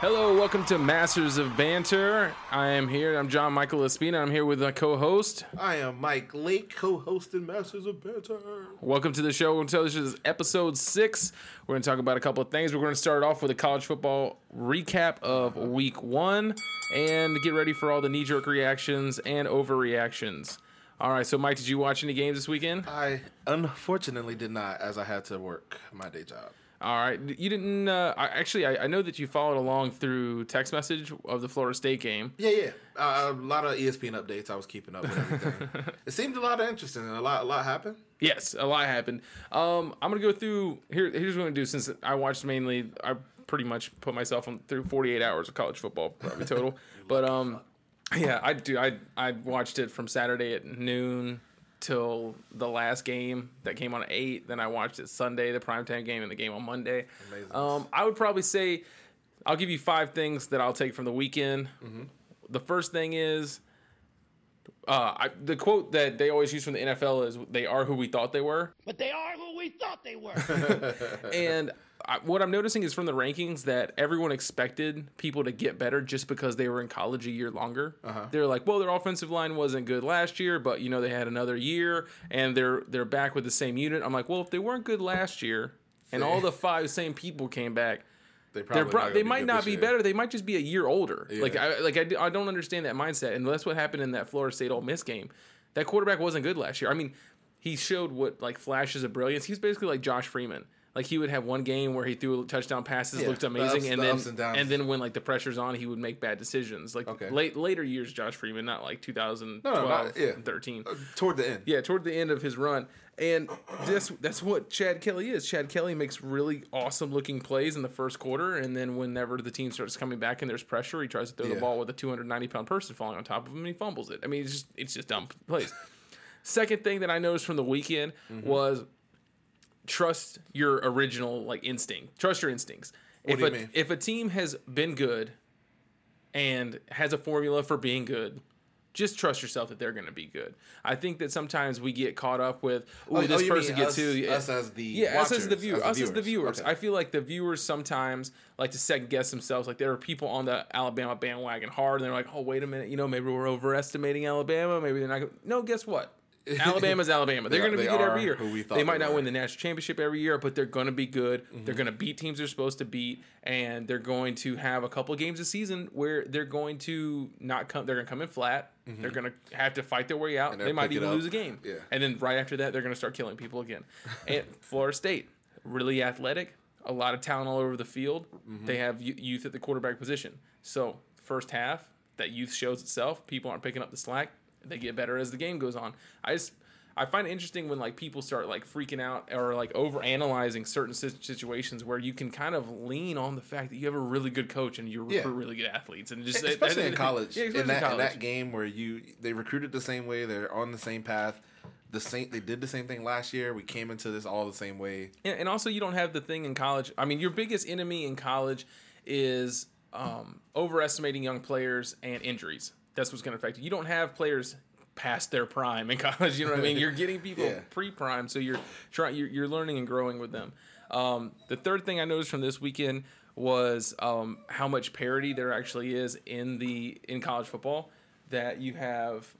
Hello, welcome to Masters of Banter. I am here. I'm John Michael Espina. I'm here with my co-host. I am Mike Lake, co-hosting Masters of Banter. Welcome to the show. We're going to tell this is episode six. We're going to talk about a couple of things. We're going to start off with a college football recap of week one and get ready for all the knee-jerk reactions and overreactions. All right, so Mike, did you watch any games this weekend? I unfortunately did not, as I had to work my day job. All right, you didn't. Uh, I, actually, I, I know that you followed along through text message of the Florida State game. Yeah, yeah. Uh, a lot of ESPN updates. I was keeping up with everything. it seemed a lot of interesting a lot, a lot happened. Yes, a lot happened. Um, I'm gonna go through here. Here's what I'm gonna do since I watched mainly. I pretty much put myself on through 48 hours of college football probably total. but um, yeah, I do. I I watched it from Saturday at noon till the last game that came on at eight. Then I watched it Sunday, the primetime game, and the game on Monday. Amazing. Um, I would probably say I'll give you five things that I'll take from the weekend. The first thing is. Uh, I, the quote that they always use from the NFL is "They are who we thought they were." But they are who we thought they were. and I, what I'm noticing is from the rankings that everyone expected people to get better just because they were in college a year longer. Uh-huh. They're like, well, their offensive line wasn't good last year, but you know they had another year and they're they're back with the same unit. I'm like, well, if they weren't good last year and all the five same people came back, They probably pro- they might not be year. better. They might just be a year older. Yeah. Like I like I, I don't understand that mindset, and that's what happened in that Florida State Ole Miss game. That quarterback wasn't good last year. I mean, he showed what like flashes of brilliance. He's basically like Josh Freeman. Like he would have one game where he threw touchdown passes, Yeah, looked the amazing, ups- and the then and downs. then when like the pressure's on, he would make bad decisions. Like Okay. late later years, Josh Freeman, not like 2012, No, no, not- yeah. 13. Uh, toward the end. Yeah, toward the end of his run, and that's that's what Chad Kelly is. Chad Kelly makes really awesome looking plays in the first quarter, and then whenever the team starts coming back and there's pressure, he tries to throw the ball with a 290 pound person falling on top of him, and he fumbles it. I mean, it's just it's just dumb plays. Second thing that I noticed from the weekend Mm-hmm. was trust your original like instinct. Trust your instincts. What if do you a, mean? if a team has been good and has a formula for being good, just trust yourself that they're going to be good. I think that sometimes we get caught up with, "Ooh, Oh, oh this oh, person gets us- who." us as the yeah, us as the watchers, viewer, us as the viewers. viewers. Okay. I feel like the viewers sometimes like to second guess themselves. Like there are people on the Alabama bandwagon hard, and they're like, "Oh, wait a minute, you know, maybe we're overestimating Alabama. Maybe they're not." Gonna... No, guess what? Alabama's Alabama. They're They are- going to be good every year. who we thought They might they not win the national championship every year, but they're going to be good. Mm-hmm. They're going to beat teams they're supposed to beat, and they're going to have a couple games a season where they're going to not come. They're going to come in flat. They're going to have to fight their way out. Mm-hmm. They might even lose a game. Yeah. And then right after that, they're going to start killing people again. And Florida State, really athletic, a lot of talent all over the field. Mm-hmm. They have youth at the quarterback position. So first half, that youth shows itself. People aren't picking up the slack. They get better as the game goes on. I just I find it interesting when like people start like freaking out or like over analyzing certain situations where you can kind of lean on the fact that you have a really good coach and you recruit Yeah. really good athletes and just especially in college. Yeah, especially in, that, in college. in that game where you they recruited the same way, they're on the same path. The same they did the same thing last year. We came into this all the same way. And, and also, you don't have the thing in college. I mean, your biggest enemy in college is um, overestimating young players and injuries. That's what's going to affect you. You don't have players past their prime in college. You know what I mean? You're getting people Yeah. pre-prime, so you're trying. You're, you're learning and growing with them. Um, the third thing I noticed from this weekend was um, how much parity there actually is in the in college football. That you have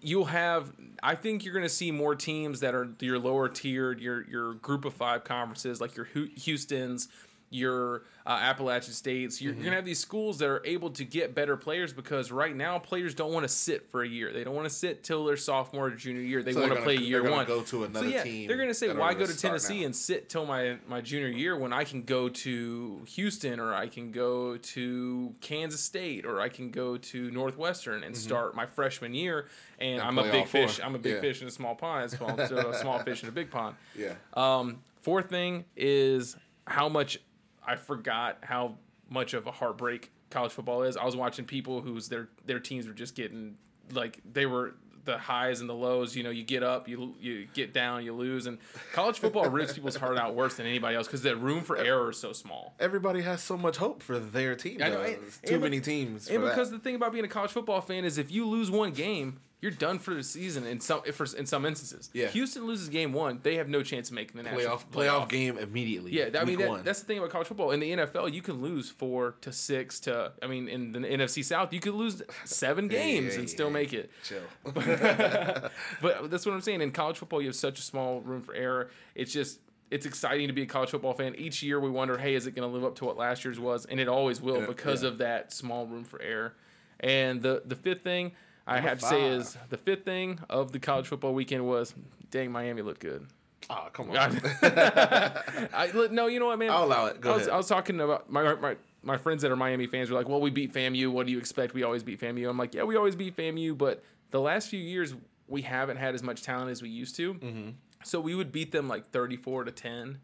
you'll have I think you're going to see more teams that are your lower tiered, your your group of 5 conferences like your Houston's, your uh, Appalachian States. You're, Mm-hmm. you're going to have these schools that are able to get better players because right now players don't want to sit for a year. They don't want to sit till their sophomore or junior year. They So want to play year one. go to another so yeah, team They're going to say, "Why gonna go to Tennessee now." and sit till my my junior year when I can go to Houston or I can go to Kansas State or I can go to Northwestern and start my freshman year and, And I'm a big fish. I'm a big fish in a small pond. Small, so a small fish in a big pond. Yeah. Um, fourth thing is how much I forgot how much of a heartbreak college football is. I was watching people whose their their teams were just getting like they were the highs and the lows. You know, you get up, you you get down, you lose, and college football rips people's heart out worse than anybody else because the room for error is so small. Everybody has so much hope for their team. Know, and- too and many teams. And because that. the thing about being a college football fan is if you lose one game, you're done for the season in some for, in some instances. Yeah. Houston loses game one, they have no chance of making the national playoff playoff game immediately. Yeah, I mean that, that's the thing about college football. In the NFL, you can lose four to six to. I mean, in the NFC South, you could lose seven games and still make it. chill. But that's what I'm saying. In college football, you have such a small room for error. It's just it's exciting to be a college football fan. Each year, we wonder, hey, is it going to live up to what last year's was? And it always will because of that small room for error. And the the fifth thing I Number have to say is the fifth thing of the college football weekend was, dang, Miami looked good. oh come on. I, no, you know what, man? I'll allow it. Go I was, ahead. I was talking about my, my my friends that are Miami fans were like, "Well, we beat FAMU. What do you expect? We always beat FAMU." I'm like, "Yeah, we always beat FAMU, but the last few years we haven't had as much talent as we used to. Mm-hmm. So we would beat them like 34 to 10,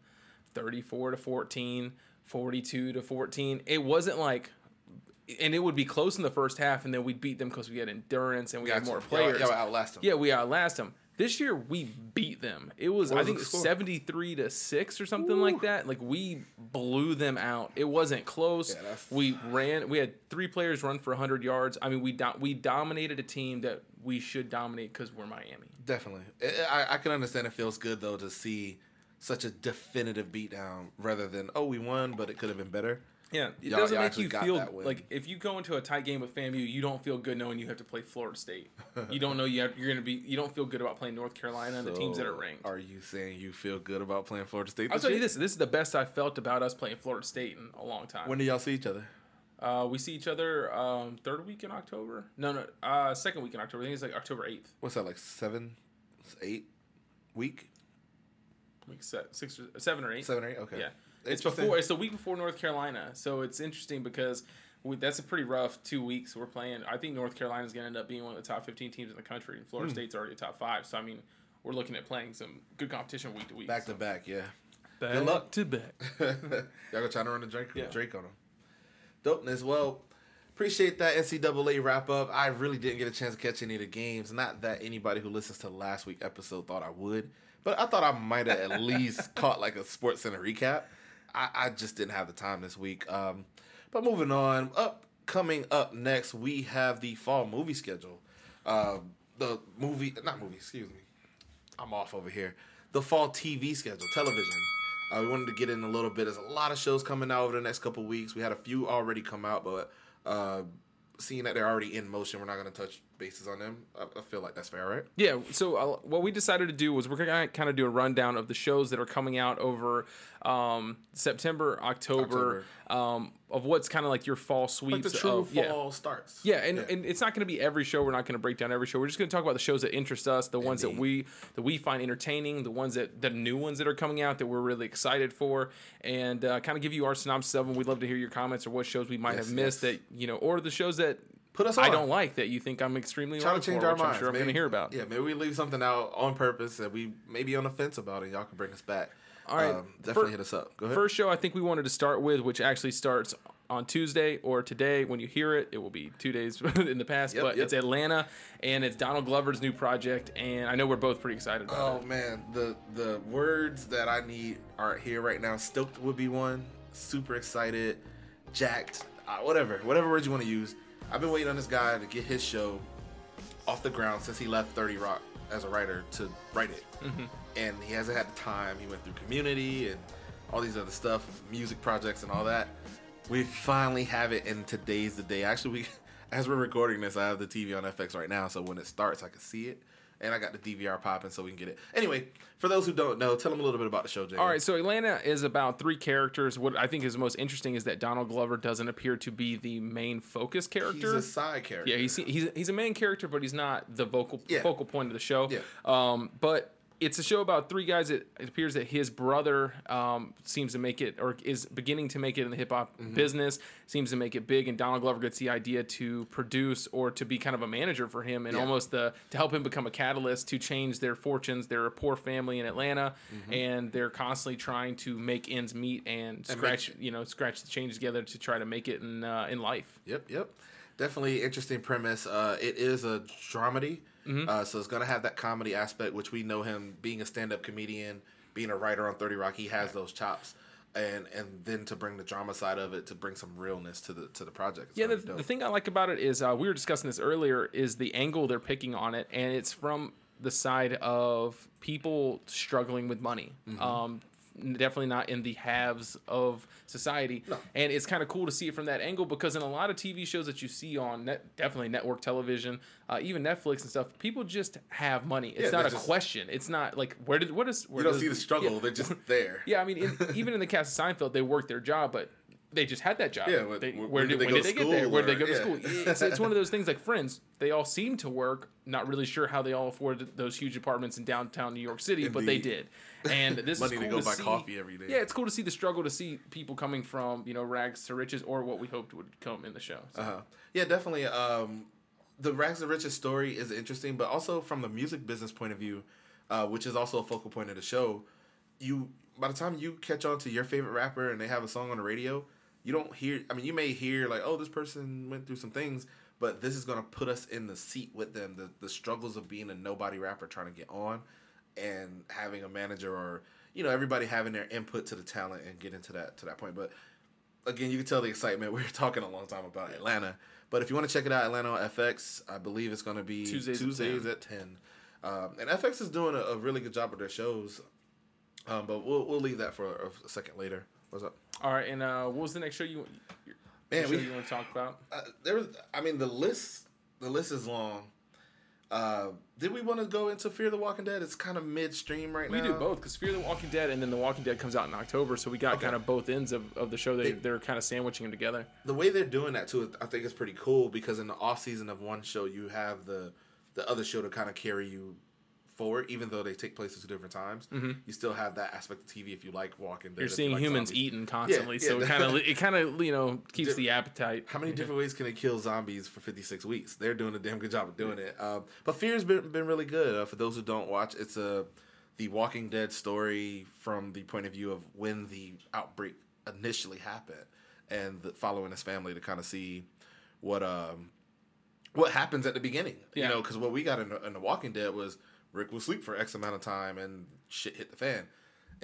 34 to 14, 42 to 14. It wasn't like." And it would be close in the first half, and then we'd beat them because we had endurance and we had more players. y'all outlast 'em. Yeah, we outlast them. This year we beat them. It was What I think seventy three to six or something like that. Like we blew them out. It wasn't close. Yeah, we ran. We had three players run for hundred yards. I mean, we do, we dominated a team that we should dominate because we're Miami. Definitely. I, I- I can understand it feels good though to see such a definitive beatdown rather than oh we won but it could have been better. Yeah, it Y'all- doesn't y'all make you feel that like if you go into a tight game with FAMU, you don't feel good knowing you have to play Florida State. you don't know you have, you're gonna be. You don't feel good about playing North Carolina and the teams that are ranked. Are you saying you feel good about playing Florida State? I'll this tell you this: this is the best I've felt about us playing Florida State in a long time. When do y'all see each other? Uh, we see each other um, third week in October. No, no, uh, second week in October. I think it's like October eighth. What's that like seven, eight week, Week se- six or seven or eight. seven or eight? Okay. Yeah, it's before. It's the week before North Carolina, so it's interesting because we, that's a pretty rough two weeks we're playing. I think North Carolina's going to end up being one of the top fifteen teams in the country, and. Florida hmm. State's already a top five. So I mean, we're looking at playing some good competition week to week. back so. to back. Yeah. back Good luck. to back. y'all gonna try to run a Drake Yeah. Drake on him. Dopeness. Well, appreciate that NCAA wrap up. I really didn't get a chance to catch any of the games. Not that anybody who listens to last week episode thought I would, but I thought I might have at least caught like a Sports Center recap. I, I just didn't have the time this week. Um, but moving on, up coming up next, we have the fall movie schedule. Uh, the movie, not movie, excuse me. I'm off over here. The fall TV schedule, television. Uh, we wanted to get in a little bit. There's a lot of shows coming out over the next couple weeks. We had a few already come out, but uh, seeing that they're already in motion, we're not going to touch bases on them. I, I feel like that's fair, right? Yeah, so uh, what we decided to do was we're gonna kind of do a rundown of the shows that are coming out over um, September, October, Um, of what's kind of like your fall sweeps. Like the true of, yeah. fall starts. Yeah, and, and it's not going to be every show. We're not going to break down every show. We're just going to talk about the shows that interest us, the ones that we that we find entertaining, the ones that the new ones that are coming out that we're really excited for, and uh, kind of give you our synopsis of them. We'd love to hear your comments or what shows we might Yes, have missed yes. that you know, or the shows that Put us on. I don't like that you think I'm extremely Try to change for, our which I'm minds. sure I'm going to hear about. Yeah, maybe we leave something out on purpose that we may be on the fence about, and y'all can bring us back. All right, um, definitely fir- hit us up. Go ahead. First show I think we wanted to start with, which actually starts on Tuesday or today. When you hear it, it will be two days in the past, Yep, but yep. it's Atlanta and it's Donald Glover's new project, and I know we're both pretty excited about Oh it. man, the the words that I need are here right now. Stoked would be one. Super excited, jacked, uh, whatever, whatever words you want to use. I've been waiting on this guy to get his show off the ground since he left Thirty Rock as a writer to write it, mm-hmm. and he hasn't had the time. He went through Community and all these other stuff, music projects and all that. We finally have it, and today's the day. Actually, we as we're recording this, I have the TV on FX right now, so when it starts, I can see it. And I got the DVR popping so we can get it. Anyway, for those who don't know, tell them a little bit about the show, Jay. All right, so Atlanta is about three characters. What I think is most interesting is that Donald Glover doesn't appear to be the main focus character. He's a side character. Yeah, he's he's he's a main character, but he's not the vocal Yeah. focal point of the show. Yeah. Um, but it's a show about three guys. It, it appears that his brother um, seems to make it, or is beginning to make it in the hip hop Mm-hmm. business. Seems to make it big, and Donald Glover gets the idea to produce or to be kind of a manager for him, and Yeah. almost the to help him become a catalyst to change their fortunes. They're a poor family in Atlanta, and they're constantly trying to make ends meet and Mm-hmm. And scratch, make- you know, scratch the change together to try to make it in uh, in life. Yep, yep. Definitely interesting premise. Uh, it is a dramedy, Mm-hmm. uh, so it's gonna have that comedy aspect, which we know him being a stand-up comedian, being a writer on Thirty Rock. He has those chops. and and then to bring the drama side of it to bring some realness to the to the project. It's Yeah, the, the thing I like about it is uh, we were discussing this earlier. Is the angle they're picking on it, and it's from the side of people struggling with money. Mm-hmm. Um, definitely not in the halves of society, and it's kind of cool to see it from that angle because in a lot of TV shows that you see on net, definitely network television, uh, even Netflix and stuff, people just have money. It's Yeah, not a just- question. It's not like where did what is where you don't does- see the struggle; yeah. they're just there. Yeah, I mean, in, even in the cast of Seinfeld, they work their job, but they just had that job. Yeah, what- They- where- where did, did they did they to get there? Where did they go school to or- school? It's, it's one of those things like Friends. They all seem to work. Not really sure how they all afforded those huge apartments in downtown New York City, but they did. And this Money is to cool go buy see- coffee every day. Yeah, it's cool to see the struggle to see people coming from you know rags to riches, or what we hoped would come in the show. So, Uh-huh. Yeah, definitely. Um, the Rags to Riches story is interesting, but also from the music business point of view, uh, which is also a focal point of the show. You by the time you catch on to your favorite rapper and they have a song on the radio, you don't hear. I mean, you may hear like, "Oh, this person went through some things," but this is gonna put us in the seat with them. The the struggles of being a nobody rapper trying to get on, and having a manager or you know everybody having their input to the talent and getting to that to that point. But again, you can tell the excitement. We were talking a long time about Atlanta, but if you want to check it out, Atlanta on FX, I believe it's going to be Tuesdays Tuesdays, at at ten. Um, and FX is doing a, a really good job with their shows, um, but we'll we'll leave that for a, a second later. What's up? all right, and uh, what was the next show you Man, show we you want to talk about? uh, there was. I mean, the list the list is long. Uh, did we want to go into Fear the Walking Dead? It's kind of midstream right We now. We do both because Fear the Walking Dead and then The Walking Dead comes out in October, so we got Okay. kind of both ends of, of the show. They, They- they're kind of sandwiching them together. the way they're doing that too, I think is pretty cool because in the off season of one show, you have the the other show to kind of carry you forward, even though they take place at two different times. You still have that aspect of TV if you like Walking. Mm-hmm. You're if you seeing like humans zombies. eating constantly, yeah. so it kind of it kind of you know keeps Di- the appetite. How many different ways can they kill zombies for 56 weeks? They're doing a damn good job of doing it. Um, but Fear's been, been really good. Uh, for those who don't watch, it's a the Walking Dead story from the point of view of when the outbreak initially happened, and the, following his family to kind of see what um what happens at the beginning. Yeah. You know, because what we got in in the Walking Dead was Rick will sleep for X amount of time and shit hit the fan.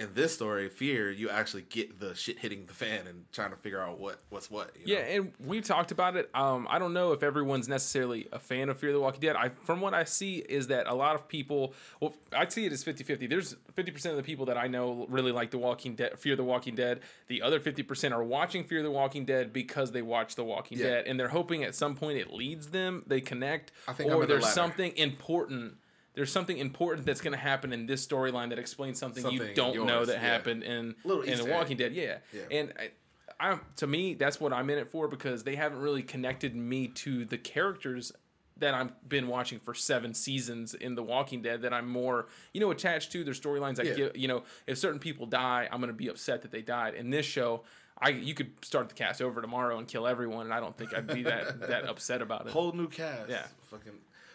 In this story, Fear, you actually get the shit hitting the fan and trying to figure out what what's what. You Yeah, know? and we talked about it. Um, I don't know if everyone's necessarily a fan of Fear the Walking Dead. I, from what I see, is that a lot of people, well, I see it as 50 50. There's 50% of the people that I know really like The Walking Dead, Fear the Walking Dead. The other 50% are watching Fear the Walking Dead because they watch The Walking Yeah. Dead, and they're hoping at some point it leads them, they connect, I think I'm or the there's latter. something important. There's something important that's going to happen in this storyline that explains something, you don't know that yeah. happened in Little in The egg. Walking Dead. Yeah, Yeah. and I, I to me that's what I'm in it for because they haven't really connected me to the characters that I've been watching for seven seasons in The Walking Dead that I'm more you know attached to their storylines. I Yeah. get you know if certain people die, I'm gonna be upset that they died. In this show. I, you could start the cast over tomorrow and kill everyone, and I don't think I'd be that that upset about it. whole new cast. Yeah. Fucking.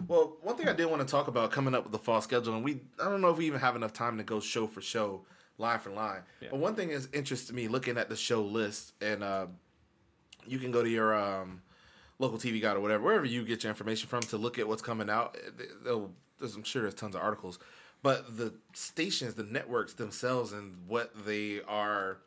Well, one thing I did want to talk about coming up with the fall schedule, and we I don't know if we even have enough time to go show for show, line for line. Yeah. But one thing is interesting me looking at the show list, and uh, you can go to your um, local TV guide or whatever, wherever you get your information from, to look at what's coming out. There's, I'm sure there's tons of articles, but the stations, the networks themselves, and what they are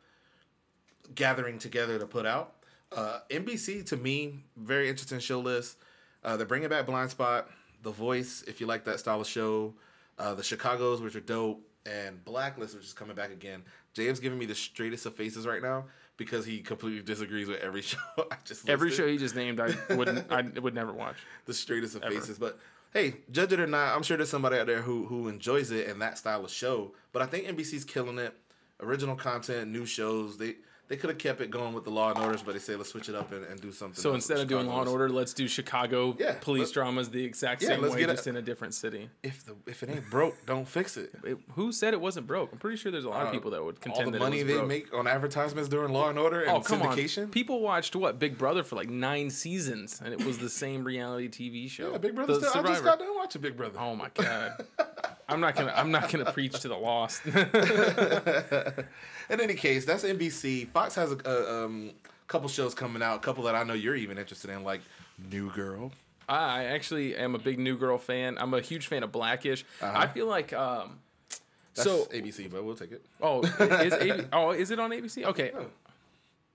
gathering together to put out. Uh, NBC to me, very interesting show list. Uh, they're bringing back Blind Spot, The Voice, if you like that style of show, uh, The Chicago's, which are dope, and Blacklist, which is coming back again. James giving me the straightest of faces right now because he completely disagrees with every show I just Every listed. show he just named, I wouldn't, I would never watch. the straightest of Ever. faces. But hey, judge it or not, I'm sure there's somebody out there who who enjoys it and that style of show. But I think NBC's killing it. Original content, new shows. They they could have kept it going with the Law and Orders, but they say let's switch it up and, and do something. So instead of doing Law and Order, let's do Chicago Yeah, police dramas the exact Yeah, same way, get a- just in a different city. if the if it ain't broke, don't fix it. It, who said it wasn't broke? I'm pretty sure there's a lot of Uh, people that would contend the that money it was All the money they broke. make on advertisements during Law and Order and Oh come syndication. on! People watched what Big Brother for like nine seasons, and it was the same reality TV show. yeah, Big Brother. Still, I just got done watching Big Brother. Oh my god! I'm not gonna. I'm not gonna preach to the lost. In any case, that's NBC. Fox has a, a um, couple shows coming out. A couple that I know you're even interested in, like New Girl. I actually am a big New Girl fan. I'm a huge fan of Blackish. Uh-huh. I feel like um, That's so ABC, but we'll take it. oh is AB, oh is it on ABC? Okay.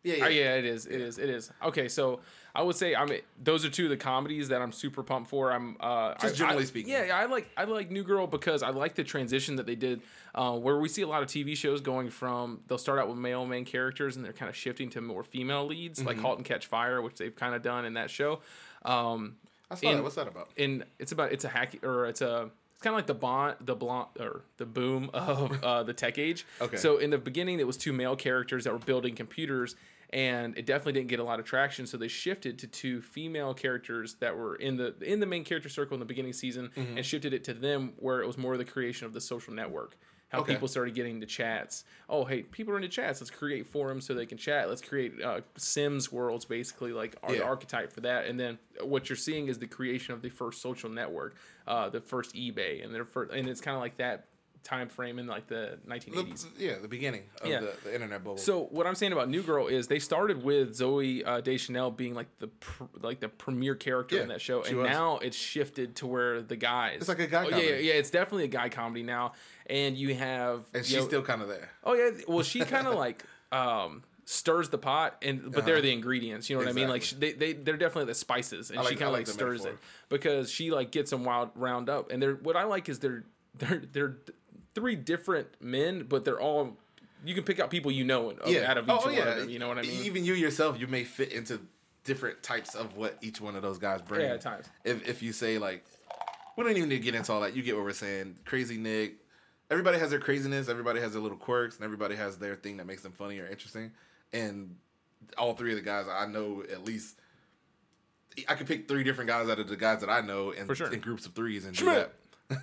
Yeah, yeah. Oh, yeah, it is. It is. It is. Okay, so I would say I mean those are two of the comedies that I'm super pumped for. I'm uh, Just I- generally I- speaking. Yeah, I like I like New Girl because I like the transition that they did, uh, where we see a lot of TV shows going from they'll start out with male main characters and they're kind of shifting to more female leads, like Mm-hmm. *Halt and Catch Fire*, which they've kind of done in that show. Um, I saw in- that. What's that about? and it's about it's a hack or it's a it's kind of like the bond the blonde or the boom of uh, the tech age. Okay. So in the beginning, it was two male characters that were building computers, and it definitely didn't get a lot of traction. So they shifted to two female characters that were in the in the main character circle in the beginning season, Mm-hmm. and shifted it to them where it was more the creation of the social network. How Okay. people started getting to chats. Oh, hey, people are into chats. Let's create forums so they can chat. Let's create uh, Sims worlds, basically, like are the Yeah. archetype for that. And then what you're seeing is the creation of the first social network, uh, the first eBay, and their first, and it's kind of like that time frame in like the The, 1980s. yeah, the beginning of Yeah. the, the internet bubble. So what I'm saying about New Girl is they started with Zooey uh, Deschanel being like the pr- like the premier character in that show, and was. now it's shifted to where the guys. It's like a guy Oh, yeah, comedy. yeah, yeah, it's definitely a guy comedy now, and you have and you she's know- still kind of there. Oh yeah, well she kind of like um stirs the pot and but they're Uh-huh. the ingredients, you know what I mean? Like she, they they they're definitely the spices and I she kind of like like, stirs metaphor. it because she like gets them wild round up and they're what I like is they're they're they're three different men but they're all you can pick out people you know of- uh, out of oh, each oh, one yeah. of them, you know what I mean? Even you yourself, you may fit into different types of what each one of those guys bring. Yeah, at times. If if you say like, we don't even need to get into all that. You get what we're saying. Crazy Nick. Everybody has their craziness. Everybody has their little quirks, and everybody has their thing that makes them funny or interesting. And all three of the guys I know at least. I could pick three different guys out of the guys that I know in, For sure. in groups of threes and Schmidt. do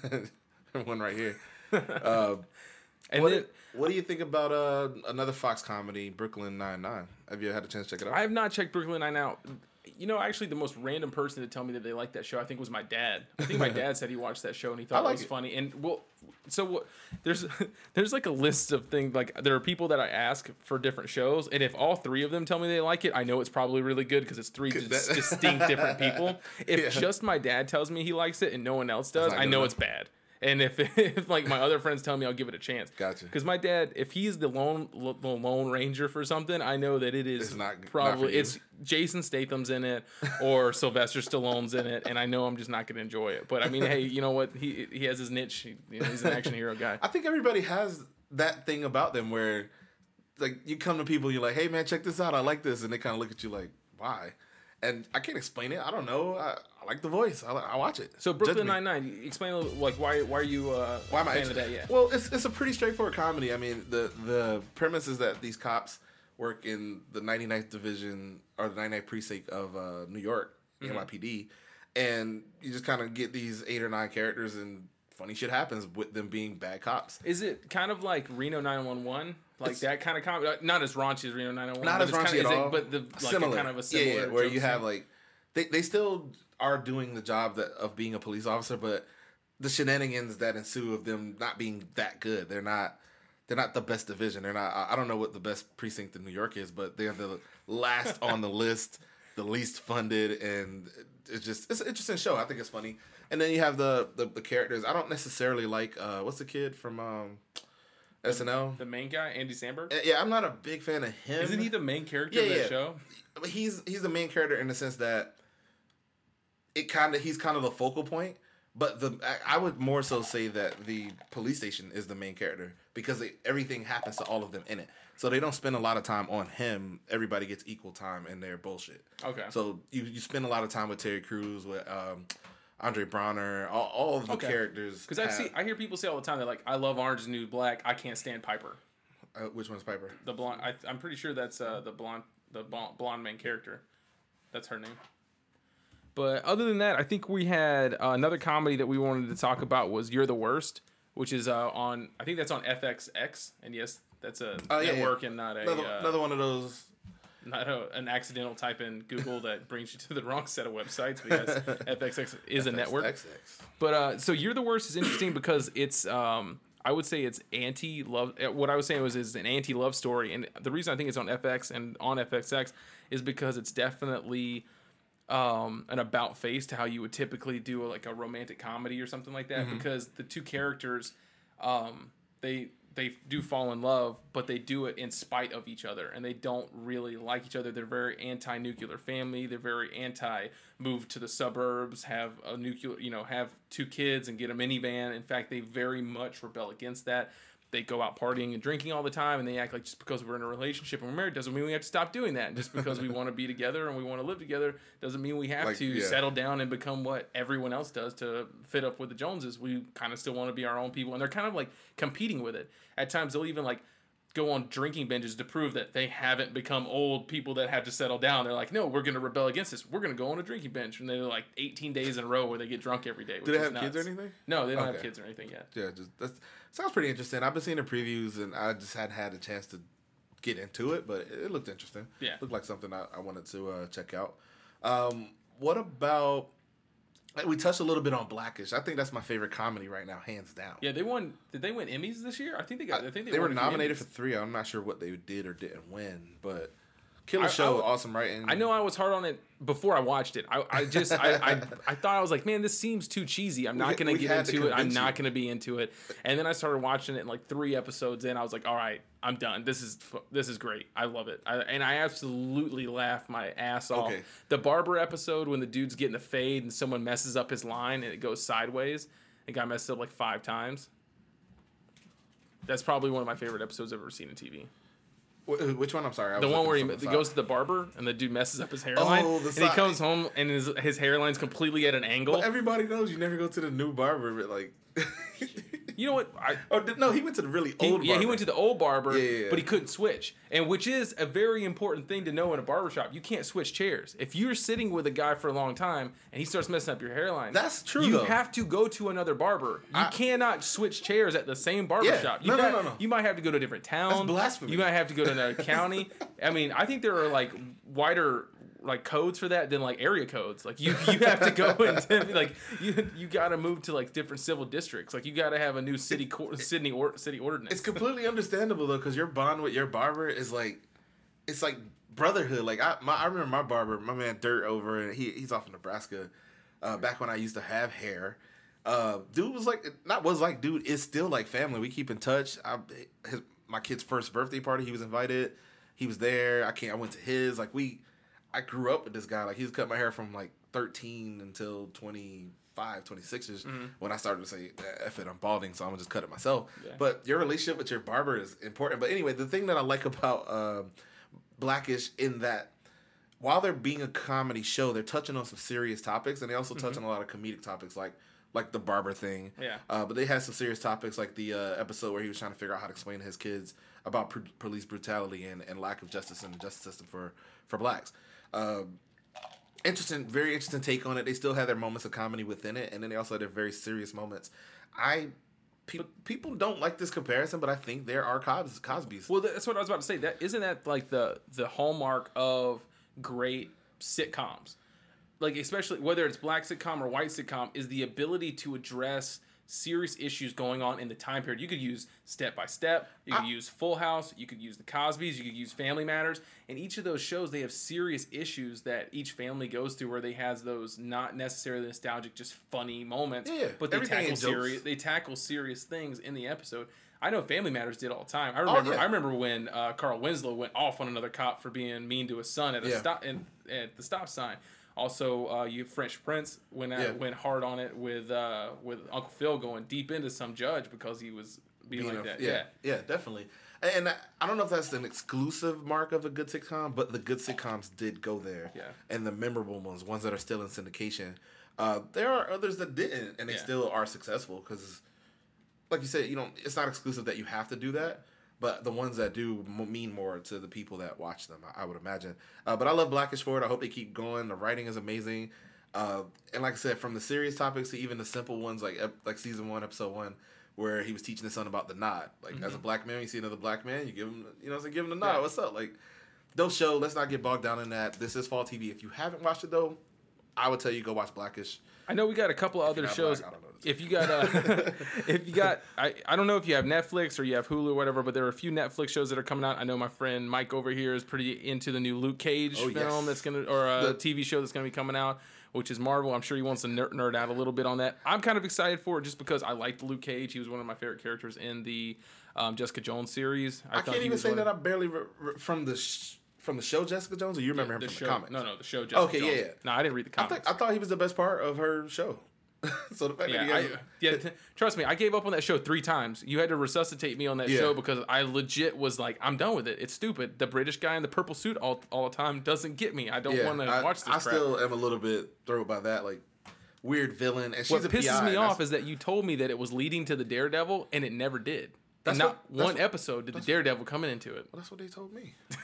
that. One right here. Uh, and what, then what do you think about uh, another Fox comedy, Brooklyn Nine Nine? Have you had a chance to check it out? I have not checked Brooklyn Nine out. You know, actually, the most random person to tell me that they liked that show, I think, was my dad. I think my dad said he watched that show and he thought like it was it. funny. And well, so what? There's there's like a list of things. Like there are people that I ask for different shows, and if all three of them tell me they like it, I know it's probably really good because it's three dis- distinct different people. If Yeah. just my dad tells me he likes it and no one else does, I know enough. it's bad. And if, if like my other friends tell me, I'll give it a chance. Gotcha. Because my dad, if he's the lone the lone ranger for something, I know that it is It's not- not probably you. it's Jason Statham's in it or Sylvester Stallone's in it, and I know I'm just not gonna enjoy it. But I mean, hey, you know what? He he has his niche. He, you know, he's an action hero guy. I think everybody has that thing about them where, like, you come to people, you're like, "Hey, man, check this out. I like this," and they kind of look at you like, "Why?" And I can't explain it. I don't know. I like the voice. I, I watch it. So Brooklyn. Nine Nine, explain little, like why why are you uh, Why am I fan of that? Yeah. Well, it's it's a pretty straightforward comedy. I mean, the the premise is that these cops work in the 99th division or the 99th precinct of uh, New York, Mm-hmm. NYPD, and you just kind of get these eight or nine characters, and funny shit happens with them being bad cops. Is it kind of like Reno 911? Like It's- that kind of comedy? Not as raunchy as Reno 911. Not as raunchy kinda, at is it- all, but the like a kind of a similar. yeah, yeah, where you have like they they still are doing the job that of being a police officer, but the shenanigans that ensue of them not being that good. They're not they're not the best division. They're not. I don't know what the best precinct in New York is, but they're the last on the list, the least funded, and it's just it's an interesting show. I think it's funny. And then you have the the, the characters. I don't necessarily like uh what's the kid from um SNL. the main guy, Andy Samberg. Uh, Yeah, I'm not a big fan of him. Isn't he the main character Yeah, of that yeah. show? he's he's the main character in the sense that it kind of he's kind of the focal point but the I, I would more so say that the police station is the main character because they, everything happens to all of them in it so they don't spend a lot of time on him everybody gets equal time in their bullshit Okay. so you, you spend a lot of time with terry Crews, with um, andre Braugher all, all of the Okay. characters Because I see, I hear people say all the time, they're like, "I love Orange is New Black. I can't stand Piper, uh, which one's piper the blonde." I, I'm pretty sure that's uh, the blonde, the blonde, blonde main character. That's her name. But other than that, I think we had uh, another comedy that we wanted to talk about was "You're the Worst," which is uh, on. I think that's on FXX, and yes, that's a Oh, yeah, network yeah. and not a another, uh, another one of those not a, an accidental type in Google that brings you to the wrong set of websites because FXX is a network. XX. But uh, so you're the worst is interesting because it's um, I would say it's anti love. What I was saying was is an anti love story, and the reason I think it's on FX and on FXX is because it's definitely um, an about face to how you would typically do like a romantic comedy or something like that. Because the two characters, um, they they do fall in love, but they do it in spite of each other, and they don't really like each other. They're very anti-nuclear family. They're very anti-move to the suburbs, have a nuclear, you know, have two kids and get a minivan. In fact, they very much rebel against that. They go out partying and drinking all the time, and they act like just because we're in a relationship and we're married doesn't mean we have to stop doing that. And just because we want to be together and we want to live together doesn't mean we have Like, to yeah. settle down and become what everyone else does to fit up with the Joneses. We kind of still want to be our own people, and they're kind of like competing with it. At times, they'll even like go on drinking binges to prove that they haven't become old people that have to settle down. They're like, no, we're going to rebel against this. We're going to go on a drinking binge, and they're like 18 days in a row where they get drunk every day. Do they have kids or anything? No, they don't have kids or anything yet. Yeah, just that sounds pretty interesting. I've been seeing the previews and I just hadn't had a chance to get into it, but it, it looked interesting. Yeah. looked like something I, I wanted to uh, check out. Um, what about? We touched a little bit on Blackish. I think that's my favorite comedy right now, hands down. Yeah, they won. Did they win Emmys this year? I think they got. I, think they, they were nominated for three. I'm not sure what they did or didn't win, but killer I- show, I- awesome writing. I know I was hard on it before I watched it. I, I just I, I I thought I was like, man, this seems too cheesy. I'm not gonna we get into it. I'm not gonna be into it. And then I started watching it, and like three episodes in, I was like, all right, I'm done. This is this is great. I love it. I, and I absolutely laughed my ass off. Okay. The barber episode when the dude's getting the fade and someone messes up his line and it goes sideways. It got messed up like five times. That's probably one of my favorite episodes I've ever seen on TV. Wh- Which one? I'm sorry. I The one where he, goes to the barber and the dude messes up his oh, hairline, Oh, the and he comes home and his his hairline's completely at an angle. Well, everybody knows you never go to the new barber, but like. you know what? I, oh no, he went to the really he, old. yeah, he went to the old barber, Yeah, yeah, yeah. but he couldn't switch, and which is a very important thing to know in a barbershop. You can't switch chairs. If you're sitting with a guy for a long time and he starts messing up your hairline, That's true, You though. have to go to another barber. You I- cannot switch chairs at the same barbershop. You No, no, got- no, no. You might have to go to a different town. blasphemy. You might have to go to another county. I mean, I think there are like wider like codes for that than like area codes. Like you you have to go into like you you got to move to like different civil districts. Like you got to have a new city court, Sydney or city ordinance. It's completely understandable though, because your bond with your barber is like, it's like brotherhood. Like I, my, I remember my barber, my man Dirt over, and he he's off in Nebraska. Uh, back when I used to have hair, uh, dude was like, not was like, dude is still like family. We keep in touch. I, his my kid's first birthday party, he was invited. He was there. I can't. I went to his. Like we, I grew up with this guy. Like he's cut my hair from like 13 until 25, 26 ish. When I started to say, "F it, I'm balding," so I'm gonna just cut it myself. Yeah. But your relationship with your barber is important. But anyway, the thing that I like about um, Blackish in that while they're being a comedy show, they're touching on some serious topics, and they also touch on a lot of comedic topics like like the barber thing. Yeah. Uh, but they had some serious topics like the uh, episode where he was trying to figure out how to explain to his kids about pr- police brutality and, and lack of justice in the justice system for for blacks. Um, interesting, very interesting take on it. They still had their moments of comedy within it, and then they also had their very serious moments. I pe- people don't like this comparison, but I think there are Cos- Cosby's. Well, that's what I was about to say. That isn't that like the the hallmark of great sitcoms, like especially whether it's black sitcom or white sitcom, is the ability to address serious issues going on in the time period. You could use Step by Step, you could use Full House, you could use The Cosbys, you could use Family Matters, and each of those shows they have serious issues that each family goes through where they has those not necessarily nostalgic, just funny moments, Yeah, but they tackle serious they tackle serious things in the episode. I know Family Matters did all the time. I remember. Oh, yeah. I remember when uh, Carl Winslow went off on another cop for being mean to his son at a Yeah. stop in, at the stop sign. Also, uh, you Fresh Prince went out, Yeah. went hard on it with uh, with Uncle Phil going deep into some judge because he was being, being like a- that. yeah, Yeah. yeah, definitely. And I, I don't know if that's an exclusive mark of a good sitcom, but the good sitcoms did go there. Yeah. And the memorable ones, ones that are still in syndication, uh, there are others that didn't, and they Yeah. still are successful because, like you said, you know, it's not exclusive that you have to do that. But the ones that do mean more to the people that watch them, I, I would imagine. Uh, but I love Blackish for it. I hope they keep going. The writing is amazing. Uh, and like I said, from the serious topics to even the simple ones, like like season one, episode one, where he was teaching his son about the nod. Like as a black man, you see another black man, you give him, you know, saying, give him the nod. Yeah. What's up? Like, those show. Let's not get bogged down in that. This is fall TV. If you haven't watched it though, I would tell you go watch Blackish. I know we got a couple of other shows. black, I don't know. If you got, uh, if you got, I, I don't know if you have Netflix or you have Hulu or whatever, but there are a few Netflix shows that are coming out. I know my friend Mike over here is pretty into the new Luke Cage Oh, film yes. that's gonna, or a The- TV show that's gonna be coming out, which is Marvel. I'm sure he wants to nerd, nerd out a little bit on that. I'm kind of excited for it just because I liked Luke Cage. He was one of my favorite characters in the um, Jessica Jones series. I, thought can't even say that I barely re- re- from the sh- from the show Jessica Jones, or you remember him the from show. the comics? No, no, the show. Jessica Okay, yeah, Jones. yeah. No, I didn't read the I comics. think I thought he was the best part of her show. so the fact that Yeah, he I, yeah. t- trust me, I gave up on that show three times. You had to resuscitate me on that Yeah. show because I legit was like, I'm done with it. It's stupid. The British guy in the purple suit all, all the time doesn't get me. I don't yeah, want to watch this I crap. still am a little bit thrilled by that, like weird villain, and she's what a pisses PI, me off is that you told me that it was leading to the Daredevil, and it never did. That's and not what- one what- episode did the Daredevil come into it. Well, that's what they told me.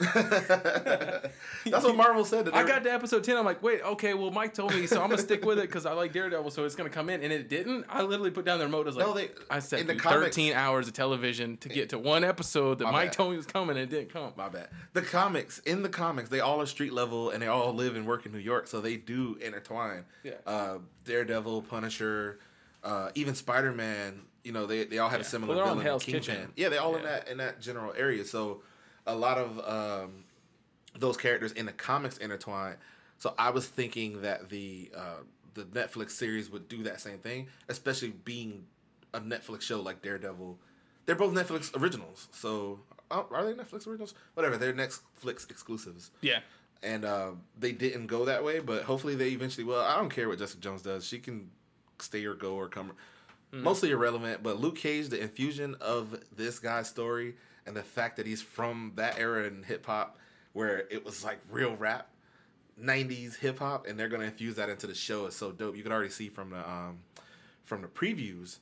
that's what Marvel said. that I got to episode 10. I'm like, wait, okay, well, Mike told me, so I'm going to stick with it because I like Daredevil, so it's going to come in. And it didn't. I literally put down the remote. I was like, No, they- I said in the comics- 13 hours of television to get to one episode that Mike bad. told me was coming and it didn't come. My bad. The comics in the comics, they all are street level and they all live and work in New York, so they do intertwine. Yeah. Uh, Daredevil, Punisher, uh, even Spider Man. You know, they, they all had a Yeah. similar Well, they're all in villain, Hell's Kingpin. Kitchen. Yeah, they all in that in that general area. So a lot of um, those characters in the comics intertwine. So I was thinking that the uh, the Netflix series would do that same thing, especially being a Netflix show like Daredevil. They're both Netflix originals. So uh, are they Netflix originals? Whatever, they're Netflix exclusives. Yeah. And uh, they didn't go that way, but hopefully they eventually will. I don't care what Jessica Jones does; she can stay or go or come. Mostly irrelevant, but Luke Cage, the infusion of this guy's story and the fact that he's from that era in hip hop where it was like real rap, '90s hip hop, and they're gonna infuse that into the show is so dope. You could already see from the um, from the previews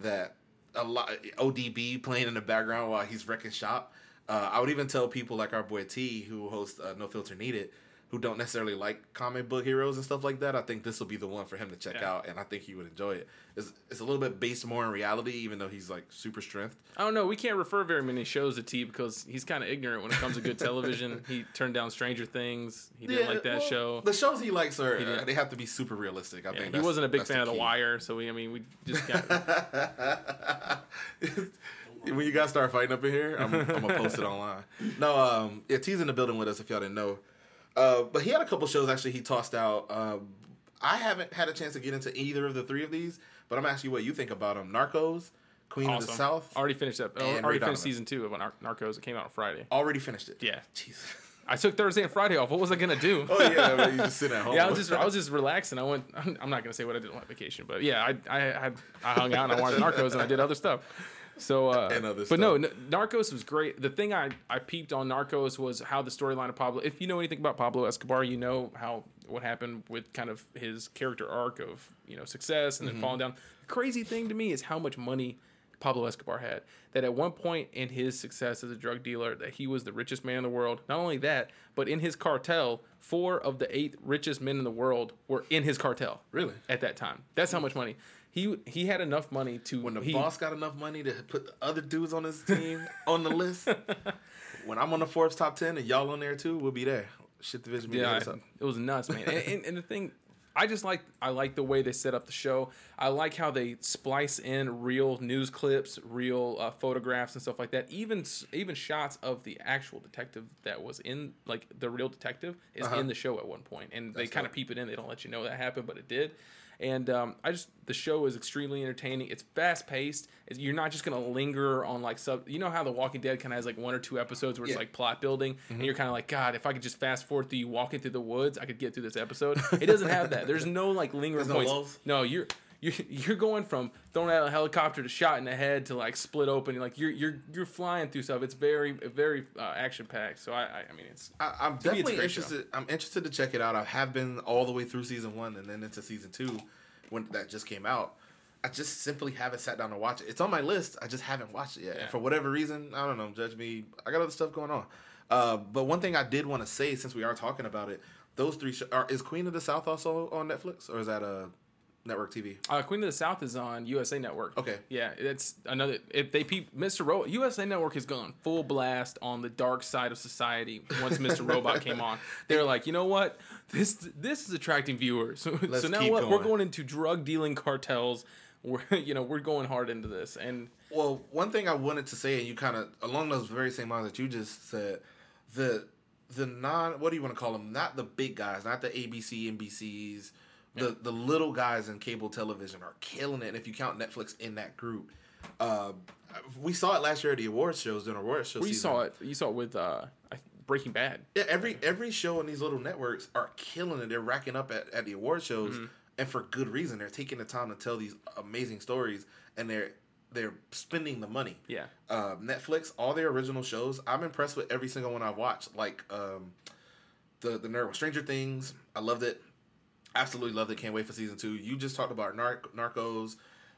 that a lot ODB playing in the background while he's wrecking shop. Uh, I would even tell people like our boy T, who hosts uh, No Filter Needed, who don't necessarily like comic book heroes and stuff like that. I think this will be the one for him to check Yeah. out, and I think he would enjoy it. It's, it's a little bit based more in reality, even though he's like super strength. I don't know. We can't refer very many shows to T because he's kind of ignorant when it comes to good television. he turned down Stranger Things. He didn't like that well, show. The shows he likes are didn't. uh, they have to be super realistic. I Yeah, think he wasn't a big fan of The. Wire, so we, I mean, we just got. when you guys start fighting up in here, I'm, I'm gonna post it online. No, um, yeah, T's in the building with us if y'all didn't know. Uh, but he had a couple shows actually he tossed out. Um, I haven't had a chance to get into either of the three of these, but I'm asking you what you think about them. Narcos, Queen of the South, Already finished up. And Already Ray finished Donovan. season two of Nar- Narcos. It came out on Friday. already finished it. Yeah. Jeez. I took Thursday and Friday off. What was I gonna do? Oh yeah, but you just sit at home. Yeah, I was just I was just relaxing. I went. I'm not gonna say what I did on my vacation, but yeah, I I had I hung out and I watched Narcos and I did other stuff. So, uh, And other but no, stuff. N- Narcos was great. The thing I I peeped on Narcos was how the storyline of Pablo. If you know anything about Pablo Escobar, you know how what happened with kind of his character arc of you know success and then Mm-hmm. falling down. The crazy thing to me is how much money Pablo Escobar had. That at one point in his success as a drug dealer, that he was the richest man in the world. Not only that, but in his cartel, four of the eight richest men in the world were in his cartel. Really? At that time, that's how much money he he had enough money to when the he, boss got enough money to put the other dudes on his team on the list. When I'm on the Forbes top ten and y'all on there too, we'll be there. Shit division. Yeah, Yeah, I- it was nuts, man. and, and, and the thing, I just like I like the way they set up the show. I like how they splice in real news clips, real uh, photographs and stuff like that. Even even shots of the actual detective that was in like the real detective is Uh-huh. in the show at one point, and they kind of peep it in. They don't let you know that happened, but it did. And um, I just the show is extremely entertaining. It's fast paced. You're not just gonna linger on like sub. You know how The Walking Dead kind of has like one or two episodes where it's Yeah. like plot building, Mm-hmm. and you're kind of like, God, if I could just fast forward through you walking through the woods, I could get through this episode. It doesn't have that. There's no like lingering There's points. lulls? No, you're. You're, you're going from throwing out a helicopter to shot in the head to like split open. Like you're you're you're flying through stuff. It's very very uh, action packed. So I, I I mean it's I, I'm me, it's a definitely great show. interested. I'm interested to check it out. I have been all the way through season one and then into season two, when that just came out. I just simply haven't sat down to watch it. It's on my list. I just haven't watched it yet. Yeah. And for whatever reason, I don't know. Judge me. I got other stuff going on. Uh, but one thing I did want to say, since we are talking about it, those three sh- are, is Queen of the South also on Netflix, or is that a network TV? Uh, Queen of the South is on USA Network. Okay. Yeah, it's another. If they peep, Mr. Ro- USA Network has gone full blast on the dark side of society once Mr. Robot came on. They're like, you know what? This this is attracting viewers. So, so now what? We're going. going into drug dealing cartels. We're you know we're going hard into this, and Well, one thing I wanted to say, and you kind of along those very same lines that you just said, the the non what do you want to call them? Not the big guys, not the ABC, NBCs, the the little guys in cable television are killing it. And if you count Netflix in that group, uh, we saw it last year at the awards shows during awards shows. we saw it. You saw it with uh, Breaking Bad. Yeah, every every show on these little networks are killing it. They're racking up at, at the award shows, Mm-hmm. and for good reason. They're taking the time to tell these amazing stories, and they're they're spending the money. Yeah. Uh, Netflix, all their original shows, I'm impressed with every single one I've watched. Like um, the the nerd with Stranger Things, I loved it. Absolutely loved it. Can't wait for season two. You just talked about Nar- Narcos.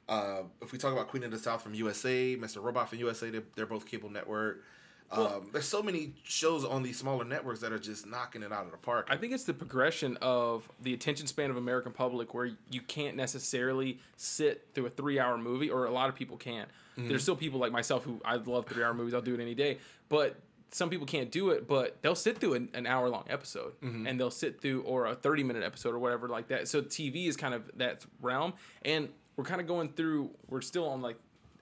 Uh, if we talk about Queen of the South from USA, Mr. Robot from USA, they're, they're both cable network. Um, there's so many shows on these smaller networks that are just knocking it out of the park. I think it's the progression of the attention span of American public where you can't necessarily sit through a three hour movie, or a lot of people can't. There's still people like myself who I love three hour movies. I'll do it any day, but some people can't do it. But they'll sit through an, an hour long episode, and they'll sit through or a thirty minute episode or whatever like that. So TV is kind of that realm, and we're kind of going through. We're still on like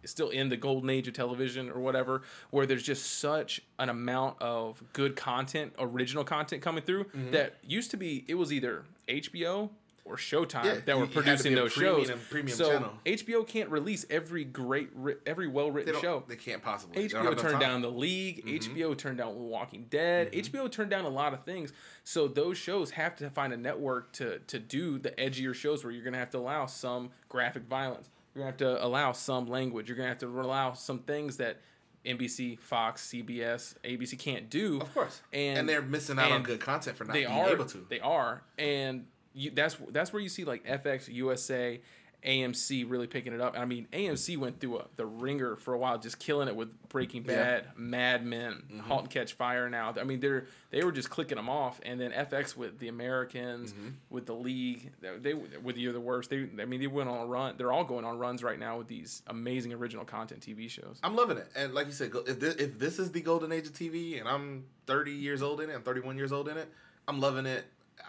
still in the golden age of television or whatever, where there's just such an amount of good content, original content coming through Mm-hmm. that used to be it was either HBO or Showtime Yeah, that were you had to producing those premium- shows. premium so channel. HBO can't release every great, every well written show. They can't possibly. HBO turned. Mm-hmm. down The League. HBO turned down Walking Dead. HBO turned down a lot of things. So those shows have to find a network to to do the edgier shows where you're going to have to allow some graphic violence. You're going to have to allow some language. You're going to have to allow some things that NBC, Fox, CBS, ABC can't do. Of course, And, and, they're missing out on good content for not they being are able to. they are and you, that's that's where you see like FX USA AMC really picking it up. I mean, AMC went through a, the ringer for a while, just killing it with Breaking Yeah. Bad, Mad Men, Mm-hmm. Halt and Catch Fire. Now, I mean, they're they were just clicking them off, and then FX with the Americans, Mm-hmm. with the League, they with You're the Worst. They, I mean, they went on a run. They're all going on runs right now with these amazing original content TV shows. I'm loving it, and like you said, if this, if this is the golden age of TV, and I'm 30 years old in it, I'm 31 years old in it, I'm loving it.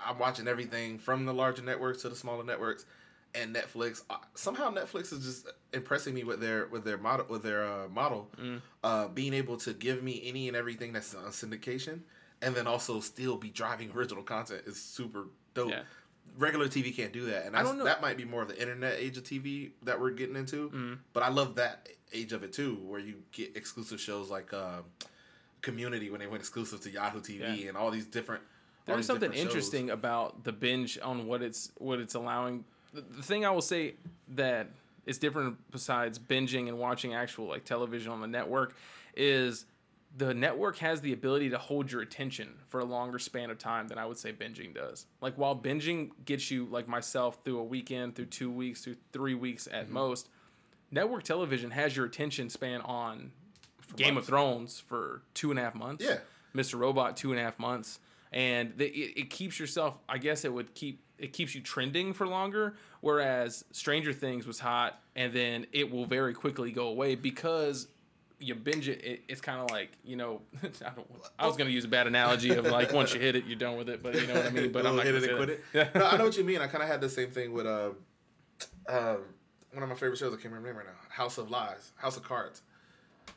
I'm watching everything from the larger networks to the smaller networks, and Netflix. Somehow Netflix is just impressing me with their with their model with their uh, model, Mm. uh, being able to give me any and everything that's on syndication, and then also still be driving original content is super dope. Yeah. Regular TV can't do that, and that's, don't know- that might be more of the internet age of TV that we're getting into. Mm. But I love that age of it too, where you get exclusive shows like uh, Community when they went exclusive to Yahoo TV Yeah. and all these different. All There's something different shows. interesting about the binge on what it's what it's allowing. The, the thing I will say that is different besides binging and watching actual like television on the network is the network has the ability to hold your attention for a longer span of time than I would say binging does. Like while binging gets you like myself through a weekend, through 2 weeks, through 3 weeks at Mm-hmm. most, network television has your attention span on Game of Thrones for two and a half months. Yeah. Mr. Robot two and a half months, and the, it, it keeps yourself. I guess it would keep it keeps you trending for longer. Whereas Stranger Things was hot, and then it will very quickly go away because you binge it. it it's kind of like you know. I, don't, I was going to use a bad analogy of like once you hit it, you're done with it. But you know what I mean. But I'm not hit it and quit it. no, I know what you mean. I kind of had the same thing with uh, uh, one of my favorite shows. I can't remember right now. House of Lies, House of Cards.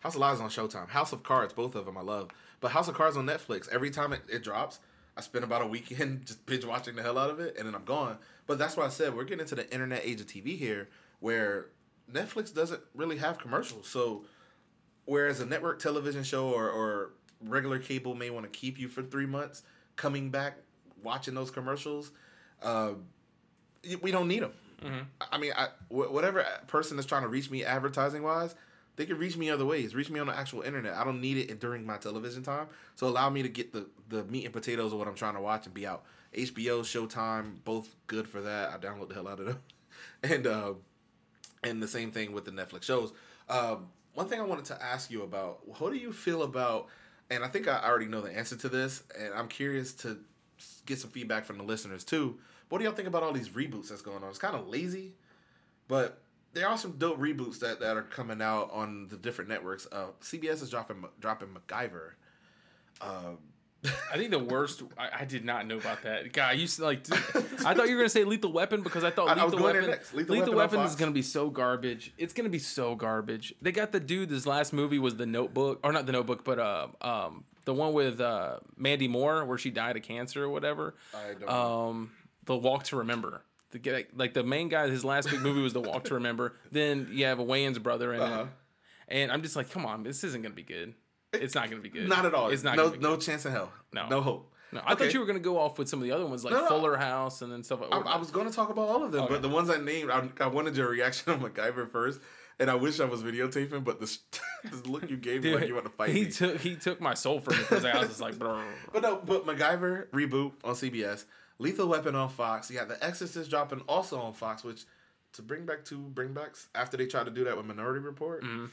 House of Lies on Showtime. House of Cards, both of them I love. But House of Cards on Netflix. Every time it, it drops, I spend about a weekend just binge watching the hell out of it, and then I'm gone. But that's why I said we're getting into the internet age of TV here, where Netflix doesn't really have commercials. So whereas a network television show or, or regular cable may want to keep you for three months, coming back watching those commercials, uh, we don't need them. I mean, I, whatever person is trying to reach me advertising wise, they can reach me other ways. Reach me on the actual internet. I don't need it during my television time. So allow me to get the, the meat and potatoes of what I'm trying to watch and be out. HBO, Showtime, both good for that. I download the hell out of them. and uh, and the same thing with the Netflix shows. Um, one thing I wanted to ask you about: What do you feel about? And I think I already know the answer to this, and I'm curious to get some feedback from the listeners too. What do y'all think about all these reboots that's going on? It's kind of lazy, but there are some dope reboots that, that are coming out on the different networks. Uh, CBS is dropping dropping MacGyver. Um, I think the worst. I, I did not know about that. I used to like. I thought you were gonna say Lethal Weapon because I thought I- I Lethal there Weapon. Lethal Lethal, Weapon Weapon is gonna be so garbage. It's gonna be so garbage. They got the dude. His last movie was The Notebook, or not The Notebook, but uh, um, the one with uh, Mandy Moore where she died of cancer or whatever. I don't know. Um, The Walk to Remember. The guy, like the main guy, his last big movie was The Walk to Remember. Then you have a Wayans brother in Uh-huh. it, and I'm just like, come on, this isn't gonna be good. It's not gonna be good. not at all. It's not. no gonna no good. chance in hell. No. no hope. No, I Okay. thought you were gonna go off with some of the other ones like No. Fuller House and then stuff. Like, I, I was going to talk about all of them, Okay. but the ones I named, I, I wanted your reaction on MacGyver first, and I wish I was videotaping, but the, the look you gave me Dude, like you want to fight he me. took he took my soul from me because I was just like, bro. But no, but MacGyver reboot on CBS, Lethal Weapon on Fox. You got The Exorcist dropping also on Fox, which to bring back two bringbacks after they tried to do that with Minority Report. Mm-hmm.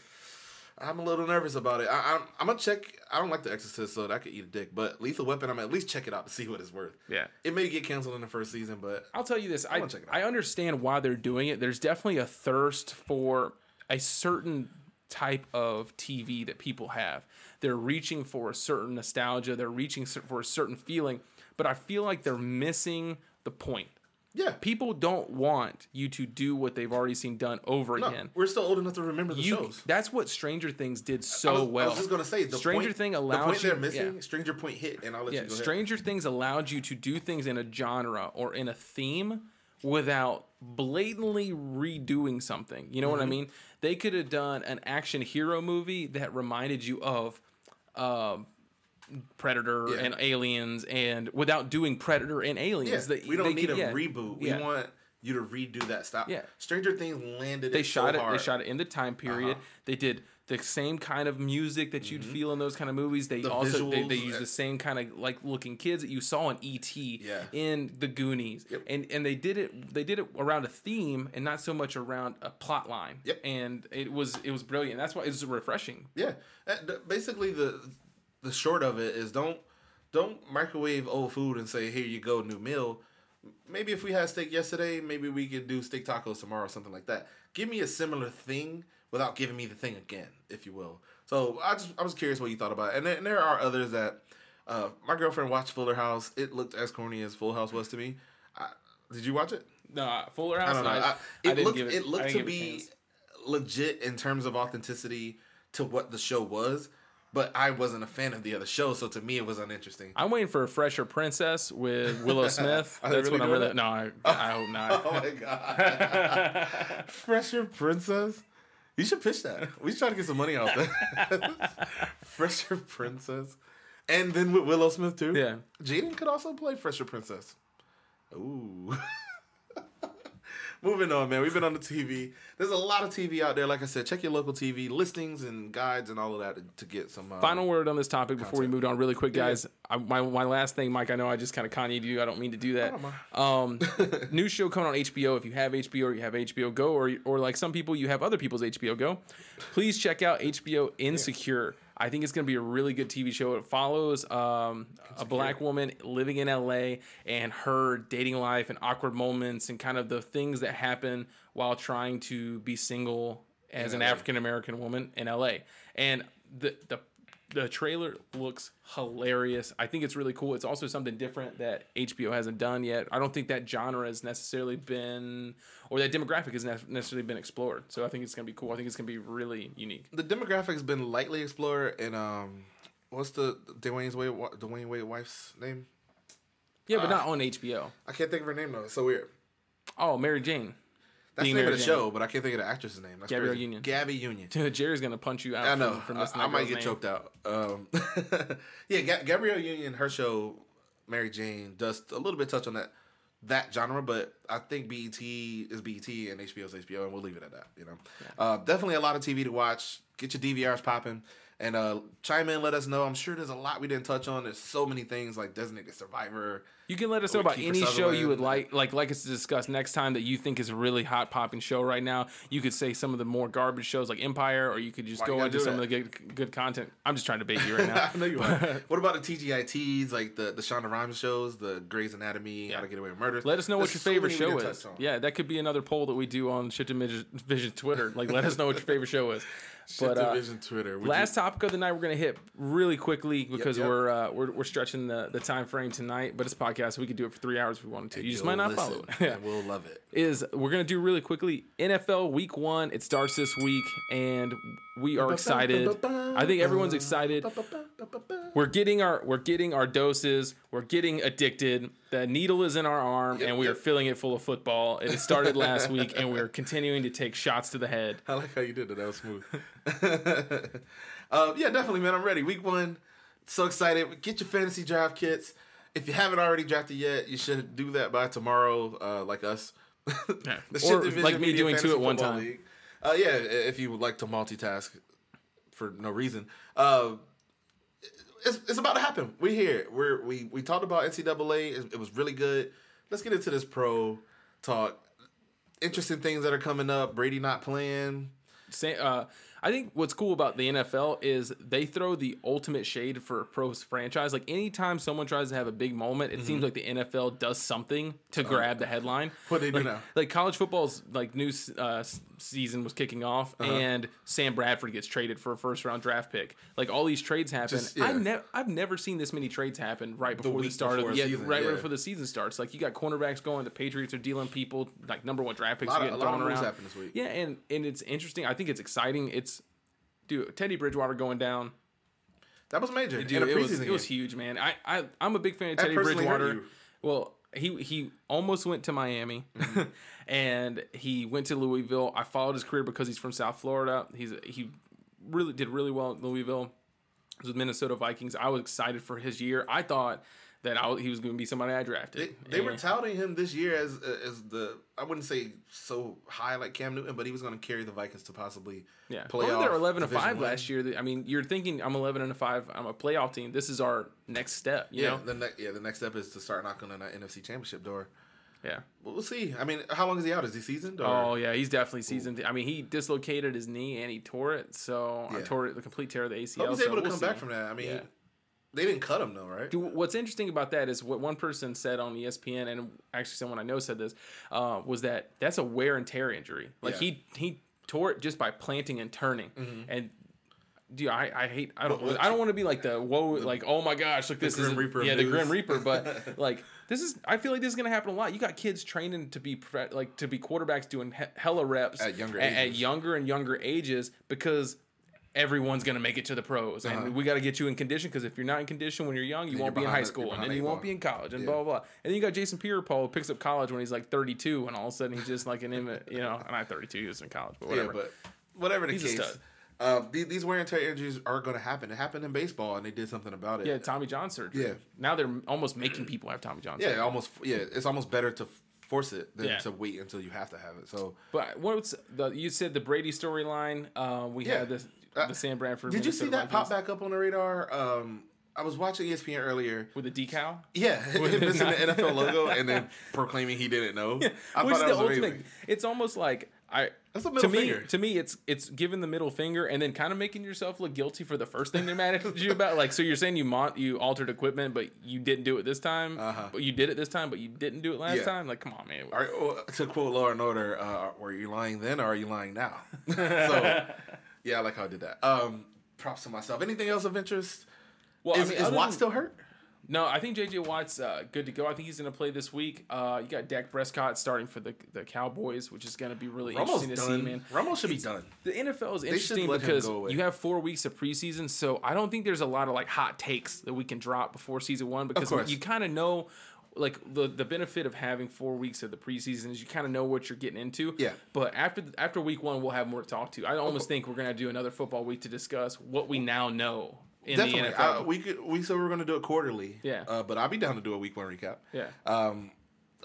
I'm a little nervous about it. I, I'm, I'm gonna check. I don't like The Exorcist, so that could eat a dick. But Lethal Weapon, I'm at least check it out to see what it's worth. Yeah. It may get canceled in the first season, but I'll tell you this. I, wanna check it out. I understand why they're doing it. There's definitely a thirst for a certain type of TV that people have. They're reaching for a certain nostalgia. They're reaching for a certain feeling. But I feel like they're missing the point. yeah, People don't want you to do what they've already seen done over no, again. we're still old enough to remember the You, shows. that's what Stranger Things did I so was, well. I was just gonna say the Stranger point, Thing the point you. they're missing. yeah. Stranger Point hit, and I'll let Yeah, you go ahead. Stranger Things allowed you to do things in a genre or in a theme without blatantly redoing something. You know what I Mm-hmm. mean? They could have done an action hero movie that reminded you of um, Predator Yeah. and Aliens, and without doing Predator and Yeah, Aliens. They- we don't need could- a yeah. reboot. We Yeah. want you to redo that stop. Yeah. Stranger Things landed. They it shot so it. Hard. They shot it in the time period. Uh-huh. They did the same kind of music that you'd feel in those kind of movies. They Mm-hmm. The also they, they use the same kind of like looking kids that you saw in ET, Yeah. in the Goonies, Yep. and and they did it. They did it around a theme and not so much around a plot line. Yep. And it was it was brilliant. That's why it was refreshing. Yeah. Uh, Basically, the the short of it is don't don't microwave old food and say here you go new meal. Maybe if we had steak yesterday, maybe we could do steak tacos tomorrow, or something like that. Give me a similar thing without giving me the thing again, if you will. So I just I was curious what you thought about it, and, there- and there are others that uh, my girlfriend watched Fuller House. It looked as corny as Full House was to me. I, did you watch it? No, Fuller House. I don't know. I, I, I it didn't looked give it, looked to it be legit in terms of authenticity to what the show was, but I wasn't a fan of the other show, so to me it was uninteresting. I'm waiting for a fresher princess with Willow Smith. That's really what I'm really. that? No, I, I oh. hope not. Oh my god, Fresher Princess. You should pitch that. We should try to get some money out there. Fresher Princess, and then with Willow Smith too. Yeah. Jaden could also play Fresher Princess. Ooh. Moving on, man. We've been on the TV. There's a lot of TV out there. Like I said, check your local TV listings and guides and all of that to, to get some. Um, Final word on this topic before we moved on, really quick, Yeah. guys. I, my my last thing, Mike. I know I just kind of Kanye you. I don't mean to do that. Um, new show coming on HBO. If you have HBO or you have HBO Go, or or like some people, you have other people's HBO Go. Please check out HBO Insecure. I think it's going to be a really good TV show. It follows um, a black woman living in LA and her dating life and awkward moments and kind of the things that happen while trying to be single as an African American woman in LA. And the the the trailer looks hilarious. I think it's really cool. It's also something different that HBO hasn't done yet. I don't think that genre has necessarily been, or that demographic has ne- necessarily been explored. So I think it's gonna be cool. I think it's gonna be really unique. the demographic's been lightly explored, and um, what's the Dwayne's Wade Dwayne Wade wife's name? Yeah, but Uh, not on HBO. I can't think of her name though. It's so weird. Oh, Mary Jane. That's the name Mary of the Jane. show, but I can't think of the actress's name. That's Gabrielle crazy. Union. Gabby Union. Jerry's gonna punch you out. I know. From, from I, I might get name. choked out. Um, yeah, Ga- Gabrielle Union, her show, Mary Jane, does a little bit touch on that that genre, but I think BET is BET and HBO is HBO, and we'll leave it at that. You know, uh, definitely a lot of TV to watch. Get your DVRs popping. And uh, chime in, let us know. I'm sure there's a lot we didn't touch on. There's so many things like Designated Survivor. You can let us know about any show you would like, like, like us to discuss next time that you think is a really hot popping show right now. You could say some of the more garbage shows like Empire, or you could just Why go into some that? of the good, good content. I'm just trying to bait you right now. I know you are. what about the TGITs, like the the Shonda Rhimes shows, the Grey's Anatomy, How to Get Away with Murder? Let us know what your favorite show is. Yeah, that could be another poll that we do on Shifted Vision Twitter. Like, let us know what your favorite show is. Shit But uh, Division Twitter. Would last topic of the night we're gonna hit really quickly because yep. we're uh, we're we're stretching the, the time frame tonight. But it's podcast, so we could do it for three hours if we wanted to. You, just might not listen, follow it. Yeah. we'll love it. Is we're gonna do really quickly NFL Week One. It starts this week, and we are excited. I think everyone's excited. We're getting our we're getting our doses. We're getting addicted. The needle is in our arm, and we are filling it full of football. It started last week, and we're continuing to take shots to the head. I like how you did that. That was smooth. uh, yeah, definitely, man. I'm ready. Week one. So excited. Get your fantasy draft kits. If you haven't already drafted yet, you should do that by tomorrow, uh, like us. Or like me doing two at one time. League. Uh, yeah, if you would like to multitask for no reason. Uh, it's, it's about to happen. We're here. We're we we talked about NCAA. It, it was really good. Let's get into this pro talk. Interesting things that are coming up. Brady not playing. Say, uh, I think what's cool about the NFL is they throw the ultimate shade for a pro franchise. Like anytime someone tries to have a big moment, it Mm-hmm. seems like the NFL does something to grab the headline. What they do like, now? Like college football's like new uh, season was kicking off, Uh-huh. and Sam Bradford gets traded for a first round draft pick. Like all these trades happen. Just- yeah. I never, I've never seen this many trades happen right before the, week start before of a yeah, season, right, yeah. right before the season starts. Like you got cornerbacks going. The Patriots are dealing people like number one draft picks A lot are of- getting a lot of thrown around. happened this week. Yeah, and and it's interesting. I think it's exciting. It's dude, Teddy Bridgewater going down. That was major. Dude, it was it was huge, man. I I I'm a big fan of That Teddy Bridgewater. Well, he he almost went to Miami, Mm-hmm. and he went to Louisville. I followed his career because he's from South Florida. He's he really did really well at Louisville. He was with Minnesota Vikings. I was excited for his year. I thought that I, he was going to be somebody I drafted. They, they were touting him this year as as the I wouldn't say so high like Cam Newton, but he was going to carry the Vikings to possibly Yeah, playoff. well, they're eleven and five win. last year. I mean, you're thinking I'm eleven and five. I'm a playoff team. This is our next step. You Yeah, know? the next yeah the next step is to start knocking on that NFC Championship door. Yeah. But we'll see. I mean, how long is he out? Is he seasoned? Or? Oh yeah, he's definitely seasoned. I mean, he dislocated his knee and he tore it. So uh, I tore it, the complete tear of the ACL. Hope he's so able to we'll come see. back from that. I mean, Yeah. They didn't cut him though, right? Dude, what's interesting about that is what one person said on ESPN, and actually someone I know said this, uh, was that that's a wear and tear injury. Like Yeah. Mm-hmm. he he tore it just by planting and turning, and. Dude, I, I hate I don't I don't want to be like the whoa like oh my gosh look this is Reaper yeah the. Grim Reaper but like this is I feel like this is gonna happen a lot. You got kids training to be like to be quarterbacks doing he- hella reps At younger at, at younger and younger ages because everyone's gonna make it to the pros, and Uh-huh. we got to get you in condition because if you're not in condition when you're young, you Then won't be in high school, and then you won't be in college, and Yeah. blah blah blah. And then you got Jason Pierre-Paul who picks up college when he's like 32, and all of a sudden he's just like an you know, and i'm 32 he was in college, but whatever. Yeah, but whatever the He's case, uh, these, wear and tear injuries are going to happen. It happened in baseball, and they did something about it. yeah, Tommy John surgery. Yeah. now they're almost making people have Tommy John. yeah, almost. Yeah, it's almost better to force it than Yeah. to wait until you have to have it. So, But what's the you said the Brady storyline? Uh, we Yeah. had Uh, the Sam Bradford. did you see that pop back up on the radar? Um, I was watching ESPN earlier. with the decal? Yeah, With him the missing the NFL logo and then proclaiming he didn't know. I Which is the ultimate. amazing. It's almost like I. That's a to middle me, to me, it's it's giving the middle finger and then kind of making yourself look guilty for the first thing they're mad at you about. Like, so you're saying you mon- you altered equipment, but you didn't do it this time. Uh-huh. But you did it this time, but you didn't do it last Yeah. time. Like, come on, man. Are, oh, to quote Law and Order, uh, were you lying then or are you lying now? so, yeah, I like how I did that. Um, props to myself. Anything else of interest? Well, is I mean, is Watt than- still hurt? No, I think JJ Watt's uh, good to go. I think he's going to play this week. Uh, you got Dak Prescott starting for the the Cowboys, which is going to be really Romo's interesting to see, man. Romo should be done. The NFL is interesting because you have four weeks of preseason, so I don't think there's a lot of like hot takes that we can drop before season one because you kind of know. Like the the benefit of having four weeks of the preseason is you kind of know what you're getting into. Yeah. But after after week one, we'll have more to talk to. I almost think we're gonna do another football week to discuss what we now know in Definitely. the NFL. Uh, we could. We said we were going to do it quarterly. Yeah. Uh, but I'll be down to do a week one recap. yeah. Um,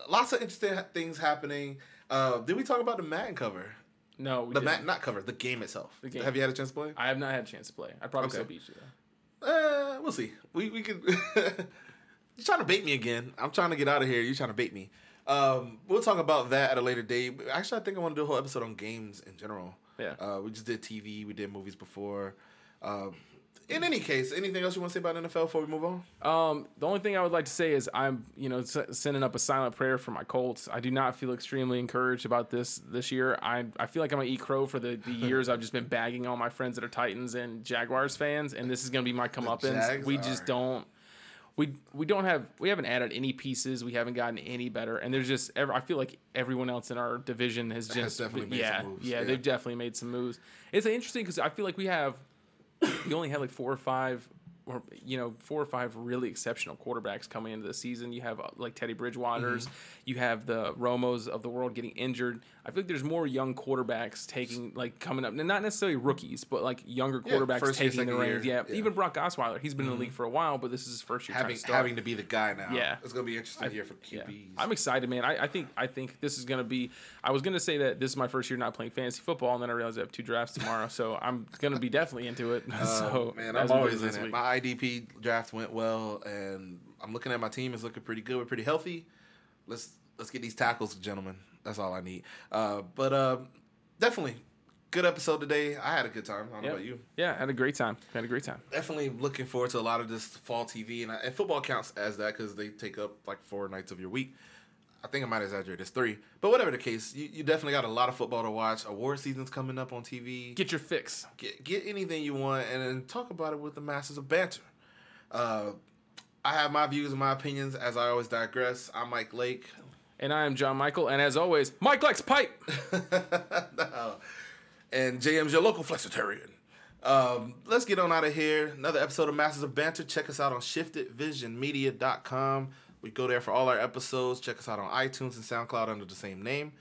lots of interesting things happening. Uh, did we talk about the Madden cover? no, we The. Madden, not cover, the game itself. The game. Have you had a chance to play? I have not had a chance to play. I probably Okay. still beat you though. Uh, we'll see. We we could. you're trying to bait me again. I'm trying to get out of here. You're trying to bait me. Um, we'll talk about that at a later date. Actually, I think I want to do a whole episode on games in general. Yeah. Uh, we just did TV. We did movies before. Um, in any case, anything else you want to say about NFL before we move on? Um, the only thing I would like to say is I'm, you know, s- sending up a silent prayer for my Colts. I do not feel extremely encouraged about this this year. I I feel like I'm gonna eat crow for the, the years I've just been bagging all my friends that are Titans and Jaguars fans, and this is gonna be my comeuppance. We just don't. We, we don't have we haven't added any pieces. We haven't gotten any better. And there's just I feel like everyone else in our division has just definitely made yeah some moves, yeah yeah. they've definitely made some moves. It's interesting because I feel like we have we only have like four or five or you know four or five really exceptional quarterbacks coming into the season. You have uh, like teddy bridgewater's. Mm-hmm. you have the romos of the world getting injured i feel like there's more young quarterbacks taking like coming up and not necessarily rookies but like younger Yeah, quarterbacks year, taking the reins yeah, yeah. even brock osweiler he's been in the league mm-hmm. for a while but this is his first year Having to having to be the guy now. Yeah. it's gonna be interesting here for Yeah. QBs. I'm excited, man. I, I think I think this is gonna be. I was gonna say that this is my first year not playing fantasy football, and then I realized I have two drafts tomorrow, so I'm gonna be definitely into it. Um, so Oh, man, I'm always in it. week. My IDP draft went well, and I'm looking at my team. It's looking pretty good. We're pretty healthy. Let's let's get these tackles, gentlemen. That's all I need. Uh, but uh, definitely good episode today. I had a good time. I don't know about you. Yeah, I had a great time. Had a great time. Definitely looking forward to a lot of this fall TV, and, I, and football counts as that because they take up like four nights of your week. I think I might exaggerate. It's three, but whatever the case, you, you definitely got a lot of football to watch. Award season's coming up on TV. Get your fix. get get anything you want and then talk about it with the masters of banter. Uh, I have my views and my opinions as I always digress. I'm Mike Lake. And I am John Michael, and as always, Mike likes pipe. and JM's your local flexitarian. Um, let's get on out of here. Another episode of Masters of Banter. Check us out on shiftedvisionmedia.com. We go there for all our episodes. Check us out on iTunes and SoundCloud under the same name.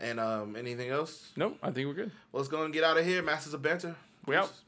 And um, anything else? Nope, I think we're good. Well, let's go and get out of here. Masters of Banter. We out. Peace.